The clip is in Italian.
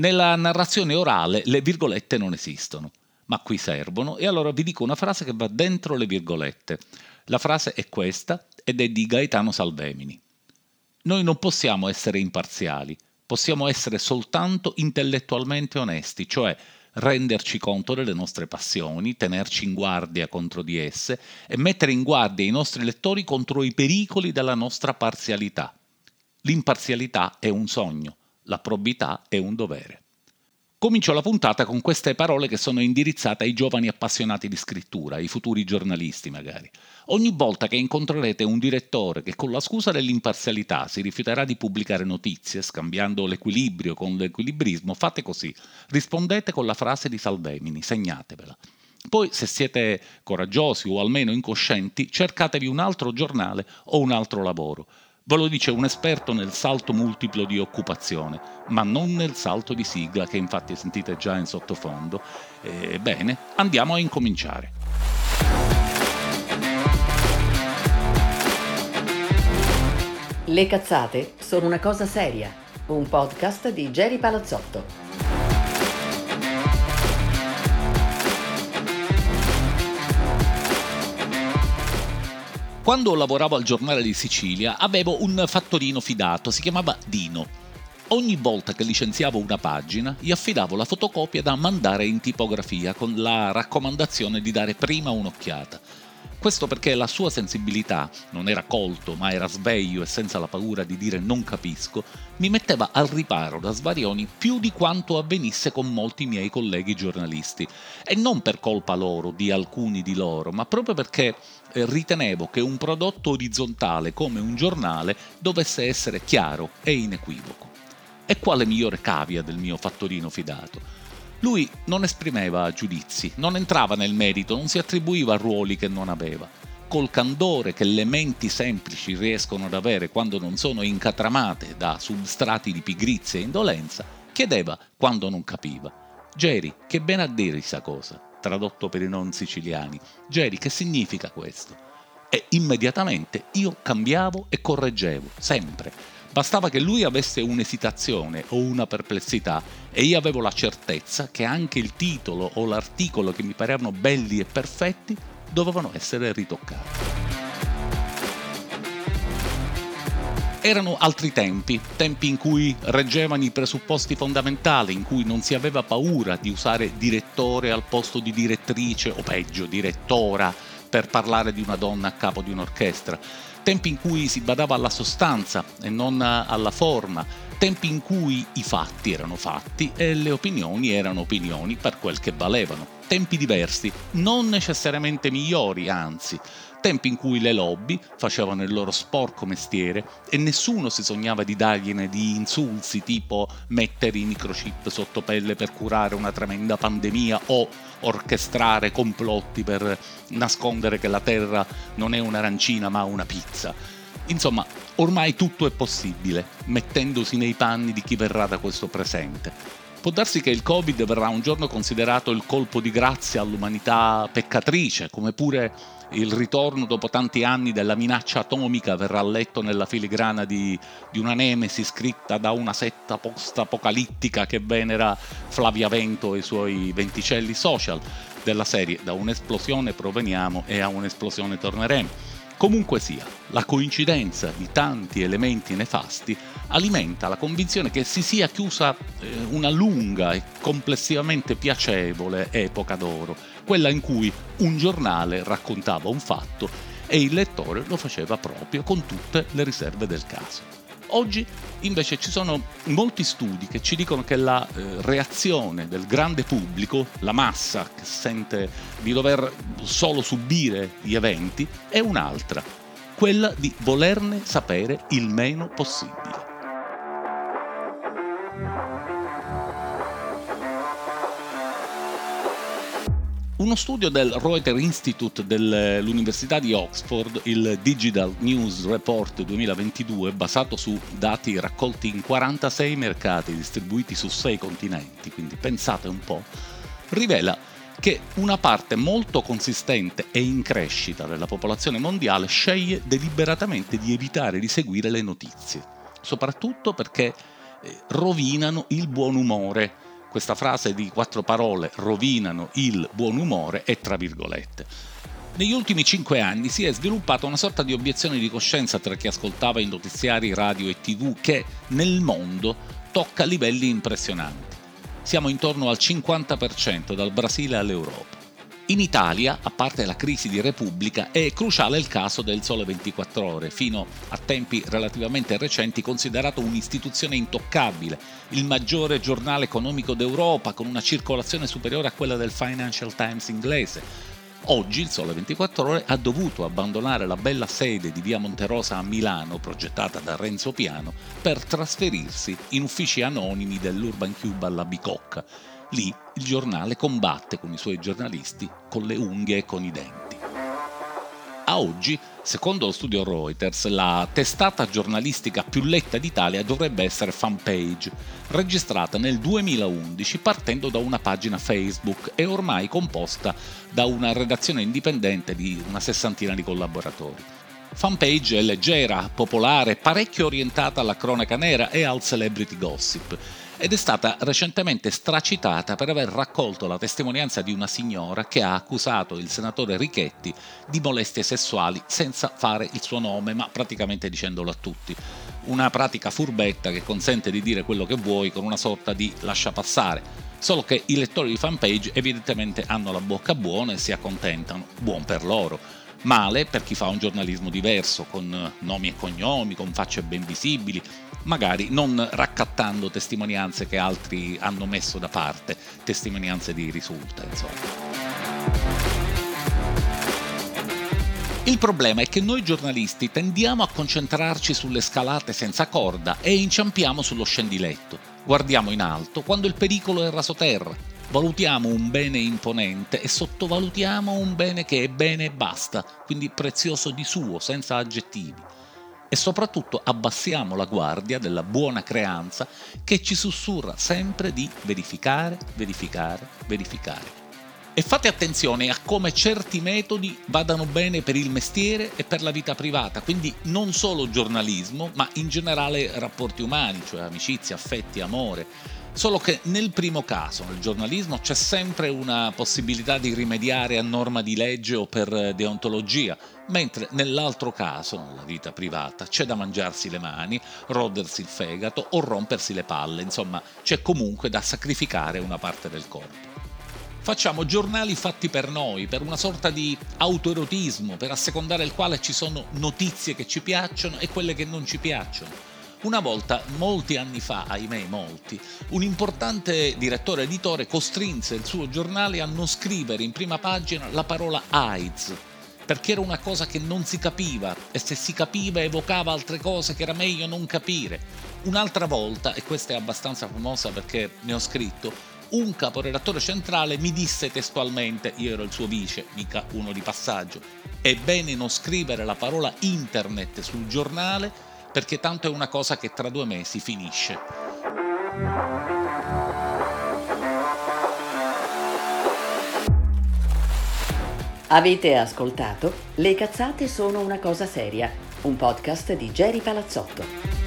Nella narrazione orale le virgolette non esistono, ma qui servono e allora vi dico una frase che va dentro le virgolette. La frase è questa ed è di Gaetano Salvemini. Noi non possiamo essere imparziali, possiamo essere soltanto intellettualmente onesti, cioè renderci conto delle nostre passioni, tenerci in guardia contro di esse e mettere in guardia i nostri lettori contro i pericoli della nostra parzialità. L'imparzialità è un sogno, la probità è un dovere. Comincio la puntata con queste parole che sono indirizzate ai giovani appassionati di scrittura, ai futuri giornalisti magari. Ogni volta che incontrerete un direttore che con la scusa dell'imparzialità si rifiuterà di pubblicare notizie, scambiando l'equilibrio con l'equilibrismo, fate così. Rispondete con la frase di Salvemini, segnatevela. Poi, se siete coraggiosi o almeno incoscienti, cercatevi un altro giornale o un altro lavoro. Ve lo dice un esperto nel salto multiplo di occupazione, ma non nel salto di sigla che infatti sentite già in sottofondo. Ebbene, andiamo a incominciare. Le cazzate sono una cosa seria, un podcast di Jerry Palazzotto. Quando lavoravo al giornale di Sicilia avevo un fattorino fidato, si chiamava Dino. Ogni volta che licenziavo una pagina, gli affidavo la fotocopia da mandare in tipografia con la raccomandazione di dare prima un'occhiata. Questo perché la sua sensibilità, non era colto ma era sveglio e senza la paura di dire non capisco, mi metteva al riparo da svarioni più di quanto avvenisse con molti miei colleghi giornalisti. E non per colpa loro, di alcuni di loro, ma proprio perché eh, ritenevo che un prodotto orizzontale come un giornale dovesse essere chiaro e inequivoco. E quale migliore cavia del mio fattorino fidato? Lui non esprimeva giudizi, non entrava nel merito, non si attribuiva ruoli che non aveva. Col candore che le menti semplici riescono ad avere quando non sono incatramate da substrati di pigrizia e indolenza, chiedeva quando non capiva. Geri, che bene a dire questa cosa? Tradotto per i non siciliani. Geri, che significa questo? E immediatamente io cambiavo e correggevo, sempre Bastava che lui avesse un'esitazione o una perplessità e io avevo la certezza che anche il titolo o l'articolo che mi parevano belli e perfetti dovevano essere ritoccati. Erano altri tempi, tempi in cui reggevano i presupposti fondamentali, in cui non si aveva paura di usare direttore al posto di direttrice o peggio, direttora per parlare di una donna a capo di un'orchestra tempi in cui si badava alla sostanza e non alla forma, tempi in cui i fatti erano fatti e le opinioni erano opinioni per quel che valevano, tempi diversi, non necessariamente migliori, anzi, tempi in cui le lobby facevano il loro sporco mestiere e nessuno si sognava di dargliene di insulsi tipo mettere i microchip sotto pelle per curare una tremenda pandemia o orchestrare complotti per nascondere che la Terra non è un'arancina ma una pizza. Insomma, ormai tutto è possibile, mettendosi nei panni di chi verrà da questo presente. Può darsi che il Covid verrà un giorno considerato il colpo di grazia all'umanità peccatrice, come pure il ritorno dopo tanti anni della minaccia atomica verrà letto nella filigrana di, di una nemesi scritta da una setta post-apocalittica che venera Flavia Vento e i suoi venticelli social della serie da un'esplosione proveniamo e a un'esplosione torneremo. Comunque sia, la coincidenza di tanti elementi nefasti alimenta la convinzione che si sia chiusa eh, una lunga e complessivamente piacevole epoca d'oro, quella in cui un giornale raccontava un fatto e il lettore lo faceva proprio con tutte le riserve del caso. Oggi invece ci sono molti studi che ci dicono che la eh, reazione del grande pubblico, la massa che sente di dover solo subire gli eventi, è un'altra, quella di volerne sapere il meno possibile. Uno studio del Reuters Institute dell'Università di Oxford, il Digital News Report 2022, basato su dati raccolti in 46 mercati distribuiti su 6 continenti, quindi pensate un po', rivela che una parte molto consistente e in crescita della popolazione mondiale sceglie deliberatamente di evitare di seguire le notizie, soprattutto perché eh, rovinano il buon umore. Questa frase di quattro parole, rovinano il buon umore, è tra virgolette. Negli ultimi cinque anni si è sviluppata una sorta di obiezione di coscienza tra chi ascoltava i notiziari radio e tv che nel mondo tocca livelli impressionanti. Siamo intorno al 50% dal Brasile all'Europa. In Italia, a parte la crisi di Repubblica, è cruciale il caso del Sole 24 Ore, fino a tempi relativamente recenti considerato un'istituzione intoccabile, il maggiore giornale economico d'Europa con una circolazione superiore a quella del Financial Times inglese, Oggi il Sole 24 Ore ha dovuto abbandonare la bella sede di via Monterosa a Milano, progettata da Renzo Piano, per trasferirsi in uffici anonimi dell'Urban Cube alla Bicocca. Lì il giornale combatte con i suoi giornalisti con le unghie e con i denti. A oggi, secondo lo studio Reuters, la testata giornalistica più letta d'Italia dovrebbe essere Fanpage, registrata nel 2011 partendo da una pagina Facebook e ormai composta da una redazione indipendente di una sessantina di collaboratori. Fanpage è leggera, popolare, parecchio orientata alla cronaca nera e al celebrity gossip ed è stata recentemente stracitata per aver raccolto la testimonianza di una signora che ha accusato il senatore Richetti di molestie sessuali senza fare il suo nome, ma praticamente dicendolo a tutti. Una pratica furbetta che consente di dire quello che vuoi con una sorta di lascia passare. Solo che i lettori di fanpage evidentemente hanno la bocca buona e si accontentano, buon per loro male per chi fa un giornalismo diverso, con nomi e cognomi, con facce ben visibili, magari non raccattando testimonianze che altri hanno messo da parte, testimonianze di risulta, insomma. Il problema è che noi giornalisti tendiamo a concentrarci sulle scalate senza corda e inciampiamo sullo scendiletto. Guardiamo in alto quando il pericolo è rasoterra. Valutiamo un bene imponente e sottovalutiamo un bene che è bene e basta, quindi prezioso di suo, senza aggettivi e soprattutto abbassiamo la guardia della buona creanza che ci sussurra sempre di verificare, verificare, verificare. E fate attenzione a come certi metodi vadano bene per il mestiere e per la vita privata, quindi non solo giornalismo, ma in generale rapporti umani, cioè amicizia, affetti, amore Solo che nel primo caso, nel giornalismo, c'è sempre una possibilità di rimediare a norma di legge o per deontologia, mentre nell'altro caso, nella vita privata, c'è da mangiarsi le mani, rodersi il fegato o rompersi le palle, insomma, c'è comunque da sacrificare una parte del corpo. Facciamo giornali fatti per noi, per una sorta di autoerotismo, per assecondare il quale ci sono notizie che ci piacciono e quelle che non ci piacciono una volta, molti anni fa, ahimè molti, un importante direttore editore costrinse il suo giornale a non scrivere in prima pagina la parola AIDS, perché era una cosa che non si capiva e se si capiva evocava altre cose che era meglio non capire. Un'altra volta, e questa è abbastanza famosa perché ne ho scritto, un caporedattore centrale mi disse testualmente, io ero il suo vice, mica uno di passaggio, è bene non scrivere la parola internet sul giornale perché tanto è una cosa che tra due mesi finisce. Avete ascoltato Le cazzate sono una cosa seria, un podcast di Jerry Palazzotto.